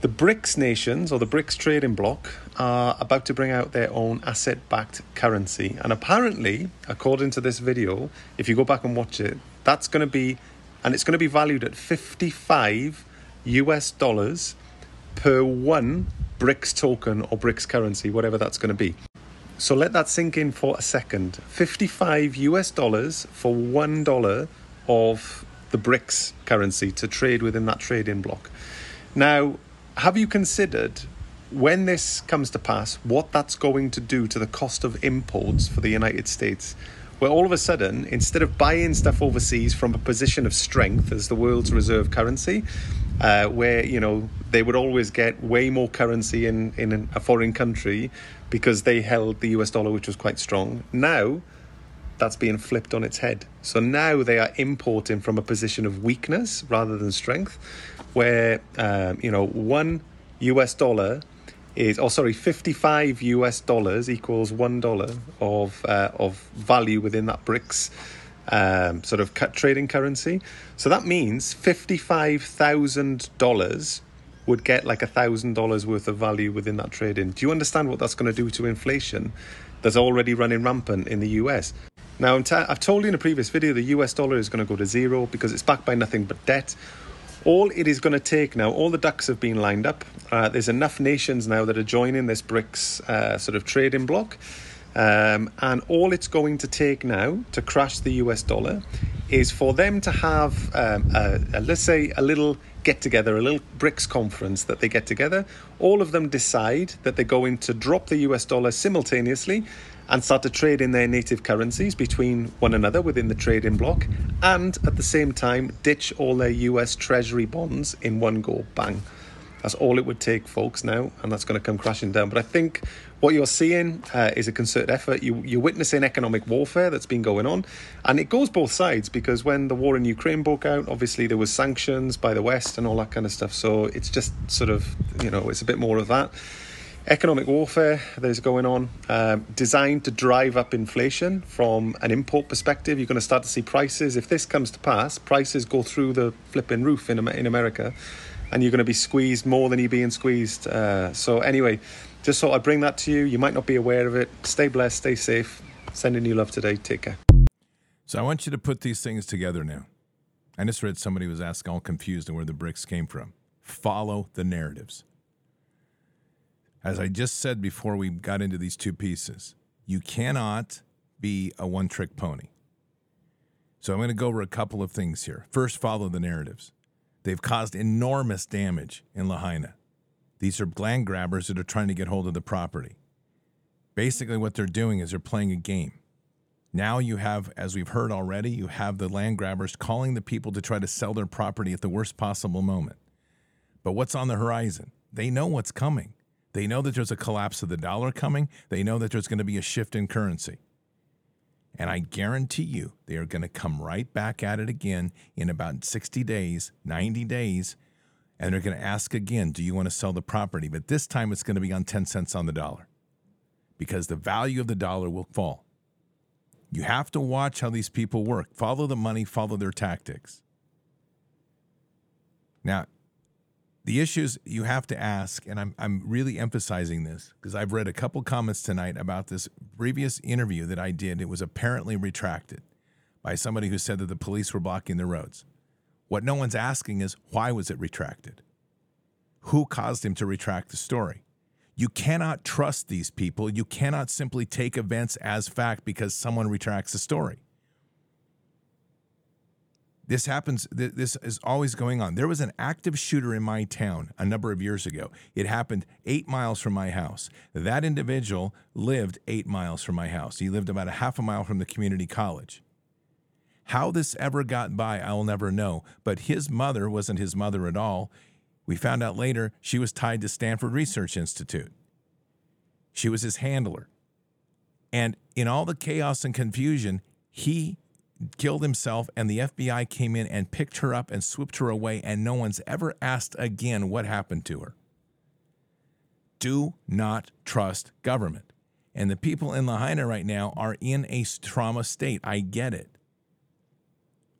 The BRICS nations, or the BRICS trading bloc, are about to bring out their own asset backed currency. And apparently, according to this video, if you go back and watch it, that's going to be, and it's going to be valued at 55 US dollars per one BRICS token or BRICS currency, whatever that's going to be. So let that sink in for a second. 55 US dollars for one dollar of the BRICS currency to trade within that trading block. Now, have you considered when this comes to pass what that's going to do to the cost of imports for the United States? Where all of a sudden, instead of buying stuff overseas from a position of strength as the world's reserve currency, uh, where you know they would always get way more currency in in a foreign country because they held the US dollar, which was quite strong. Now that's being flipped on its head. So now they are importing from a position of weakness rather than strength, where um, you know one US dollar is, oh sorry, fifty-five US dollars equals one dollar of uh, of value within that BRICS um, sort of cut trading currency. So that means fifty-five thousand dollars would get like a thousand dollars worth of value within that trading. Do you understand what that's going to do to inflation that's already running rampant in the US? Now, I've told you in a previous video the US dollar is going to go to zero because it's backed by nothing but debt. All it is going to take now, all the ducks have been lined up. Uh, there's enough nations now that are joining this BRICS uh, sort of trading bloc. Um, and all it's going to take now to crash the US dollar is for them to have, um, a, a, let's say, a little get together, a little BRICS conference that they get together. All of them decide that they're going to drop the US dollar simultaneously and start to trade in their native currencies between one another within the trading bloc, and at the same time ditch all their US Treasury bonds in one go. Bang. That's all it would take, folks, now, and that's going to come crashing down. But I think what you're seeing uh, is a concerted effort. You, you're witnessing economic warfare that's been going on, and it goes both sides because when the war in Ukraine broke out, obviously there was sanctions by the West and all that kind of stuff. So it's just sort of, you know, it's a bit more of that economic warfare that is going on, uh, designed to drive up inflation from an import perspective. You're going to start to see prices, if this comes to pass, prices go through the flipping roof in, in America, and you're going to be squeezed more than you're being squeezed. Uh, so, anyway, just thought I'd bring that to you. You might not be aware of it. Stay blessed, stay safe. Sending you love today. Take care. So I want you to put these things together now. I just read somebody was asking all confused on where the BRICS came from. Follow the narratives. As I just said before we got into these two pieces, you cannot be a one trick pony. So I'm going to go over a couple of things here. First, follow the narratives. They've caused enormous damage in Lahaina. These are land grabbers that are trying to get hold of the property. Basically, what they're doing is they're playing a game. Now you have, as we've heard already, you have the land grabbers calling the people to try to sell their property at the worst possible moment. But what's on the horizon? They know what's coming. They know that there's a collapse of the dollar coming. They know that there's going to be a shift in currency. And I guarantee you, they are going to come right back at it again in about 60 days, 90 days, and they're going to ask again, do you want to sell the property? But this time it's going to be on 10 cents on the dollar because the value of the dollar will fall. You have to watch how these people work. Follow the money, follow their tactics. Now, the issues you have to ask, and I'm, I'm really emphasizing this because I've read a couple comments tonight about this previous interview that I did. It was apparently retracted by somebody who said that the police were blocking the roads. What no one's asking is why was it retracted? Who caused him to retract the story? You cannot trust these people. You cannot simply take events as fact because someone retracts a story. This happens, this is always going on. There was an active shooter in my town a number of years ago. It happened eight miles from my house. That individual lived eight miles from my house. He lived about a half a mile from the community college. How this ever got by, I'll never know. But his mother wasn't his mother at all. We found out later she was tied to Stanford Research Institute. She was his handler. And in all the chaos and confusion, he killed himself, and the FBI came in and picked her up and swooped her away, and no one's ever asked again what happened to her. Do not trust government. And the people in Lahaina right now are in a trauma state. I get it.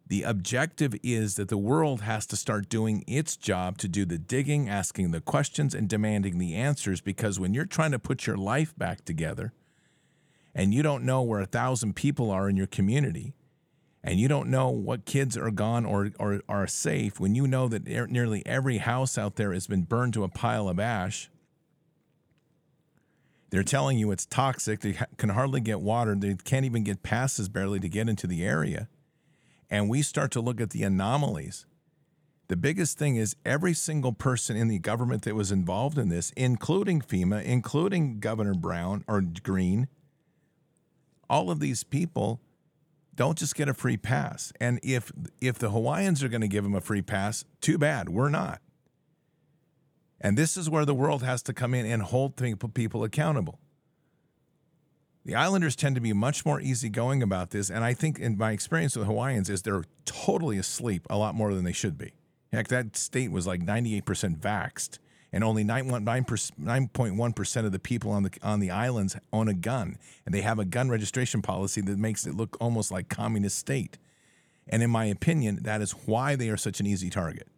The objective is that the world has to start doing its job to do the digging, asking the questions, and demanding the answers. Because when you're trying to put your life back together and you don't know where a thousand people are in your community, and you don't know what kids are gone or, or are safe, when you know that nearly every house out there has been burned to a pile of ash, they're telling you it's toxic. They can hardly get water. They can't even get passes barely to get into the area and we start to look at the anomalies, the biggest thing is every single person in the government that was involved in this, including FEMA, including Governor Brown or Green, all of these people don't just get a free pass. And if if the Hawaiians are going to give them a free pass, too bad. We're not. And this is where the world has to come in and hold people accountable. The Islanders tend to be much more easygoing about this, and I think in my experience with Hawaiians is they're totally asleep a lot more than they should be. Heck, that state was like 98% vaxxed, and only 9.1% of the people on the on the islands own a gun, and they have a gun registration policy that makes it look almost like communist state. And in my opinion, that is why they are such an easy target.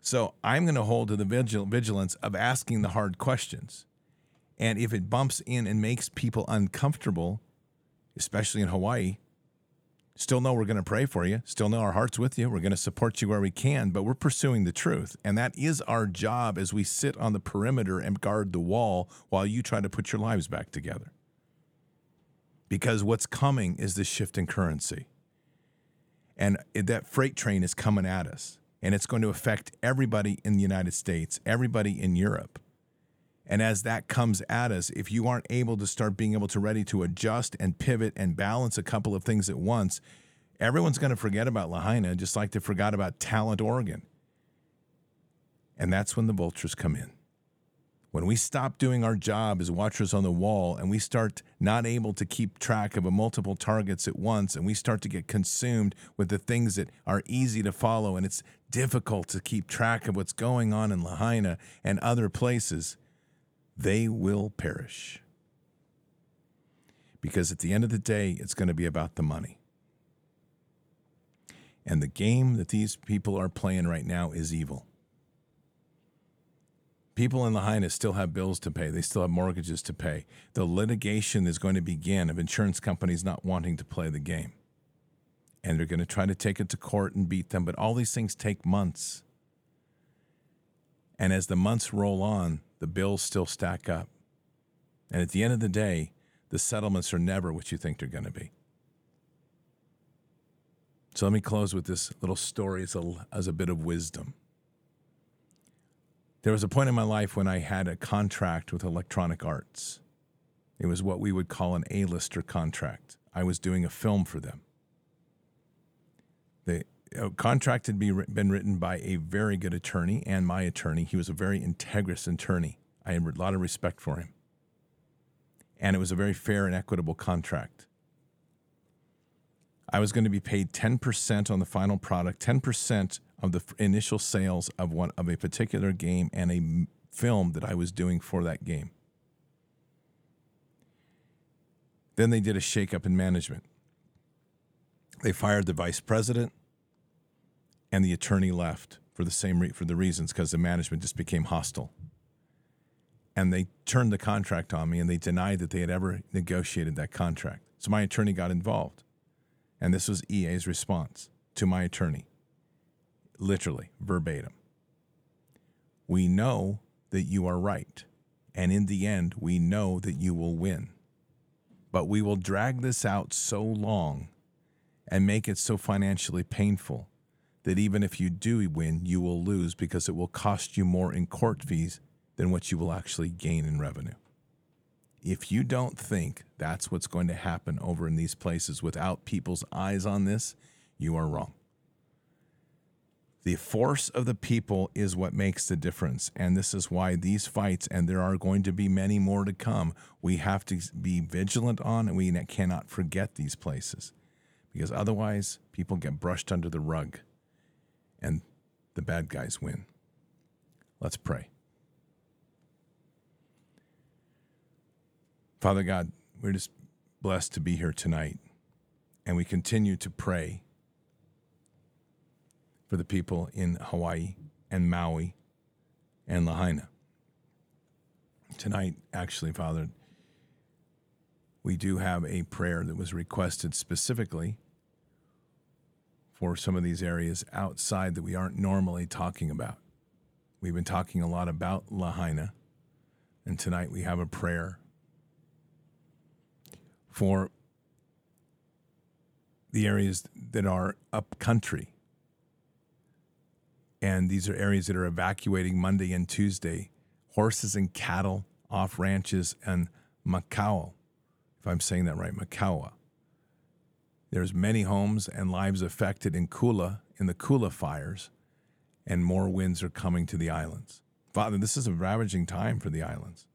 So I'm going to hold to the vigil- vigilance of asking the hard questions and if it bumps in and makes people uncomfortable, especially in Hawaii, still know we're going to pray for you, still know our heart's with you. We're going to support you where we can, but we're pursuing the truth. And that is our job as we sit on the perimeter and guard the wall while you try to put your lives back together. Because what's coming is the shift in currency. And that freight train is coming at us. And it's going to affect everybody in the United States, everybody in Europe. And as that comes at us, if you aren't able to start being able to ready to adjust and pivot and balance a couple of things at once, everyone's going to forget about Lahaina, just like they forgot about Talent, Oregon. And that's when the vultures come in. When we stop doing our job as watchers on the wall and we start not able to keep track of a multiple targets at once and we start to get consumed with the things that are easy to follow and it's difficult to keep track of what's going on in Lahaina and other places, they will perish. Because at the end of the day, it's going to be about the money. And the game that these people are playing right now is evil. People in Lahaina still have bills to pay. They still have mortgages to pay. The litigation is going to begin of insurance companies not wanting to play the game. And they're going to try to take it to court and beat them. But all these things take months. And as the months roll on, the bills still stack up. And at the end of the day, the settlements are never what you think they're going to be. So let me close with this little story as a, as a bit of wisdom. There was a point in my life when I had a contract with Electronic Arts. It was what we would call an A-lister contract. I was doing a film for them. The contract had been written by a very good attorney and my attorney. He was a very integrous attorney. I had a lot of respect for him. And it was a very fair and equitable contract. I was going to be paid 10% on the final product, 10% of the initial sales of one of a particular game and a film that I was doing for that game. Then they did a shakeup in management. They fired the vice president and the attorney left for the same re- for the reasons because the management just became hostile. And they turned the contract on me and they denied that they had ever negotiated that contract. So my attorney got involved. And this was EA's response to my attorney. Literally, verbatim. We know that you are right. And in the end, we know that you will win. But we will drag this out so long and make it so financially painful that even if you do win, you will lose because it will cost you more in court fees than what you will actually gain in revenue. If you don't think that's what's going to happen over in these places without people's eyes on this, you are wrong. The force of the people is what makes the difference. And this is why these fights, and there are going to be many more to come, we have to be vigilant on and we cannot forget these places because otherwise people get brushed under the rug and the bad guys win. Let's pray. Father God, we're just blessed to be here tonight, and we continue to pray for the people in Hawaii and Maui and Lahaina. Tonight, actually, Father, we do have a prayer that was requested specifically for some of these areas outside that we aren't normally talking about. We've been talking a lot about Lahaina, and tonight we have a prayer for the areas that are up country. And these are areas that are evacuating Monday and Tuesday horses and cattle off ranches and Macau, if I'm saying that right, Makaua. There's many homes and lives affected in Kula, in the Kula fires, and more winds are coming to the islands. Father, this is a ravaging time for the islands.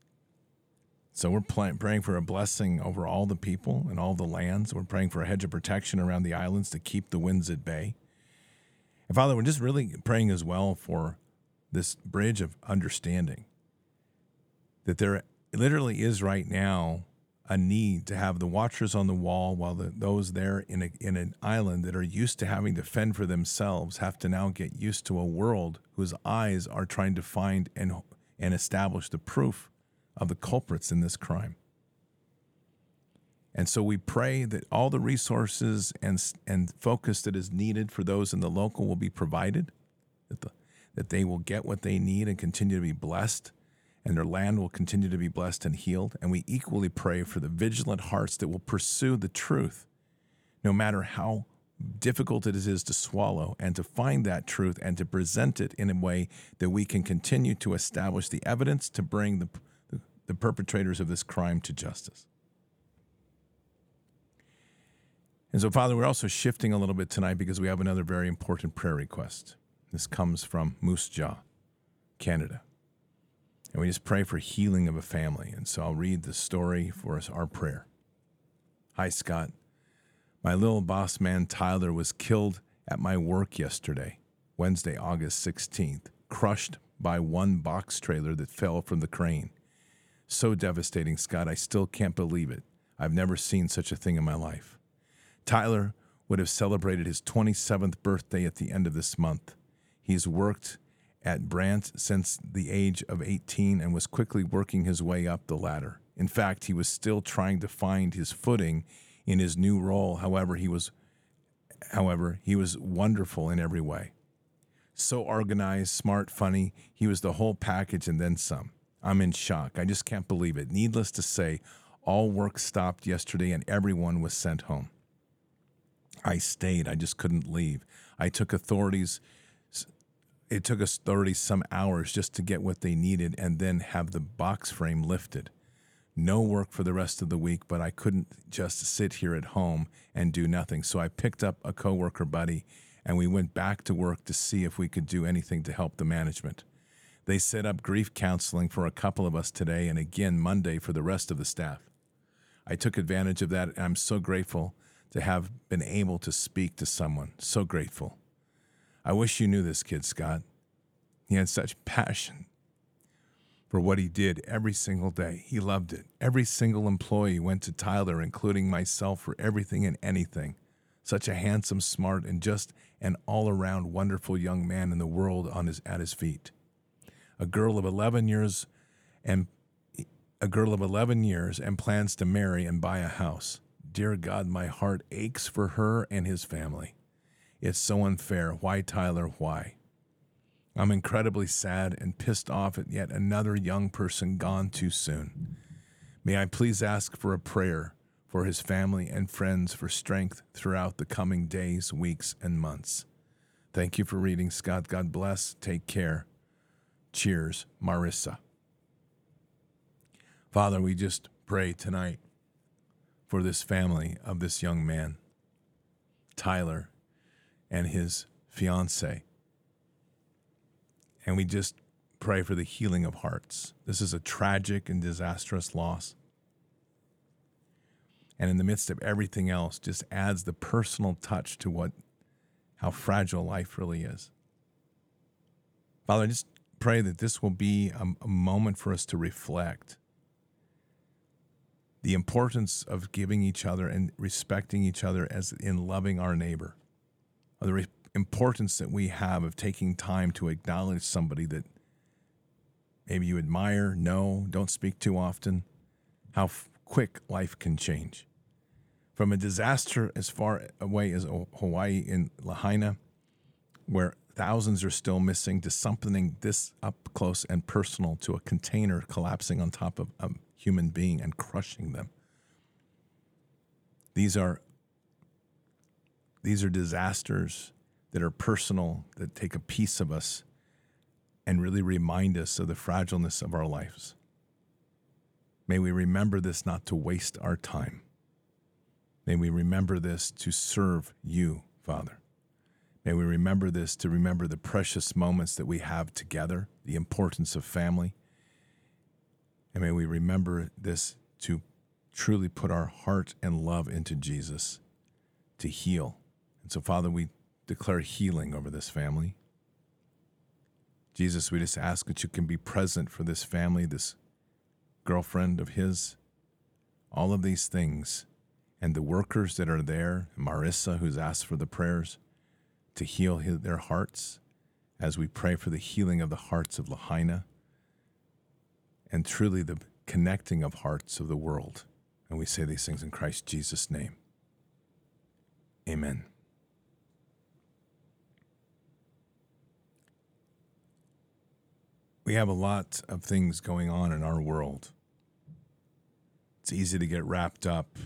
So we're pl- praying for a blessing over all the people and all the lands. We're praying for a hedge of protection around the islands to keep the winds at bay. And Father, we're just really praying as well for this bridge of understanding that there literally is right now a need to have the watchers on the wall while the, those there in, a, in an island that are used to having to fend for themselves have to now get used to a world whose eyes are trying to find and, and establish the proof of the culprits in this crime. And so we pray that all the resources and, and focus that is needed for those in the local will be provided, that, the, that they will get what they need and continue to be blessed and their land will continue to be blessed and healed. And we equally pray for the vigilant hearts that will pursue the truth, no matter how difficult it is to swallow, and to find that truth and to present it in a way that we can continue to establish the evidence to bring the, the, perpetrators of this crime to justice. And so, Father, we're also shifting a little bit tonight because we have another very important prayer request. This comes from Moose Jaw, Canada. And we just pray for healing of a family. And so I'll read the story for us, our prayer. Hi, Scott. My little boss man Tyler was killed at my work yesterday, Wednesday, August 16th, crushed by one box trailer that fell from the crane. So devastating, Scott. I still can't believe it. I've never seen such a thing in my life. Tyler would have celebrated his 27th birthday at the end of this month. He's worked at Brandt since the age of 18 and was quickly working his way up the ladder. In fact, he was still trying to find his footing in his new role. However, he was however, he was wonderful in every way. So organized, smart, funny, he was the whole package and then some. I'm in shock. I just can't believe it. Needless to say, all work stopped yesterday and everyone was sent home. I stayed. I just couldn't leave. I took authorities it took us 30 some hours just to get what they needed and then have the box frame lifted. No work for the rest of the week, but I couldn't just sit here at home and do nothing. So I picked up a coworker buddy and we went back to work to see if we could do anything to help the management. They set up grief counseling for a couple of us today and again Monday for the rest of the staff. I took advantage of that and I'm so grateful to have been able to speak to someone. So grateful. I wish you knew this kid, Scott. He had such passion for what he did every single day. He loved it. Every single employee went to Tyler, including myself, for everything and anything. Such a handsome, smart, and just an all around wonderful young man in the world on his, at his feet. A girl of 11 years and a girl of 11 years and plans to marry and buy a house. Dear God, my heart aches for her and his family. It's so unfair. Why, Tyler? Why? I'm incredibly sad and pissed off at yet another young person gone too soon. May I please ask for a prayer for his family and friends for strength throughout the coming days, weeks, and months. Thank you for reading, Scott. God bless. Take care. Cheers, Marissa. Father, we just pray tonight for this family of this young man, Tyler and his fiance. And we just pray for the healing of hearts. This is a tragic and disastrous loss. And in the midst of everything else, just adds the personal touch to what how fragile life really is. Father, I just pray that this will be a, a moment for us to reflect the importance of giving each other and respecting each other as in loving our neighbor, the re- importance that we have of taking time to acknowledge somebody that maybe you admire, know, don't speak too often, how f- quick life can change. From a disaster as far away as Hawaii in Lahaina, where thousands are still missing, to something this up close and personal to a container collapsing on top of a human being and crushing them. These are these are disasters that are personal, that take a piece of us and really remind us of the fragileness of our lives. May we remember this not to waste our time. May we remember this to serve you, Father. May we remember this to remember the precious moments that we have together, the importance of family. And may we remember this to truly put our heart and love into Jesus to heal. And so, Father, we declare healing over this family. Jesus, we just ask that you can be present for this family, this girlfriend of his, all of these things, and the workers that are there, Marissa, who's asked for the prayers to heal their hearts as we pray for the healing of the hearts of Lahaina and truly the connecting of hearts of the world. And we say these things in Christ Jesus' name. Amen. We have a lot of things going on in our world. It's easy to get wrapped up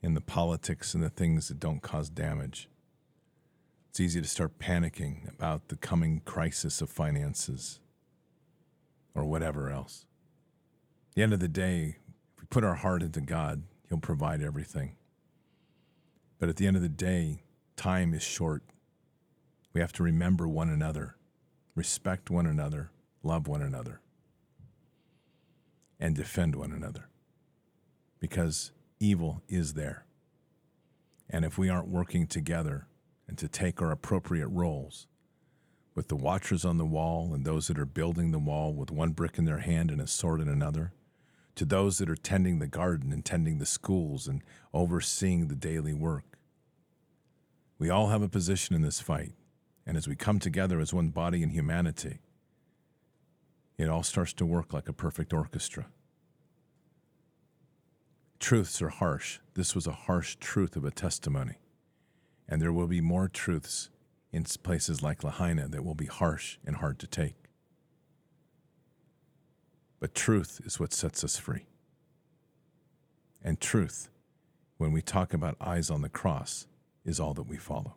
in the politics and the things that don't cause damage. It's easy to start panicking about the coming crisis of finances or whatever else. At the end of the day, if we put our heart into God, He'll provide everything. But at the end of the day, time is short. We have to remember one another, respect one another, love one another, and defend one another. Because evil is there. And if we aren't working together and to take our appropriate roles, with the watchers on the wall and those that are building the wall with one brick in their hand and a sword in another, to those that are tending the garden and tending the schools and overseeing the daily work. We all have a position in this fight, and as we come together as one body in humanity, it all starts to work like a perfect orchestra. Truths are harsh. This was a harsh truth of a testimony. And there will be more truths in places like Lahaina that will be harsh and hard to take. But truth is what sets us free. And truth, when we talk about eyes on the cross, is all that we follow.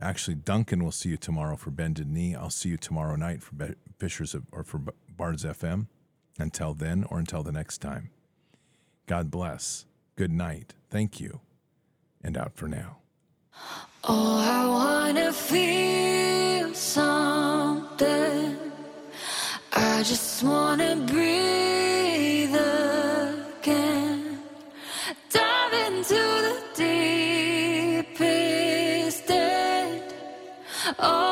Actually, Duncan will see you tomorrow for Bended Knee. I'll see you tomorrow night for Fishers of, or for Bards FM. Until then, or until the next time. God bless. Good night. Thank you. And out for now. Oh, I wanna feel something. I just wanna breathe Oh,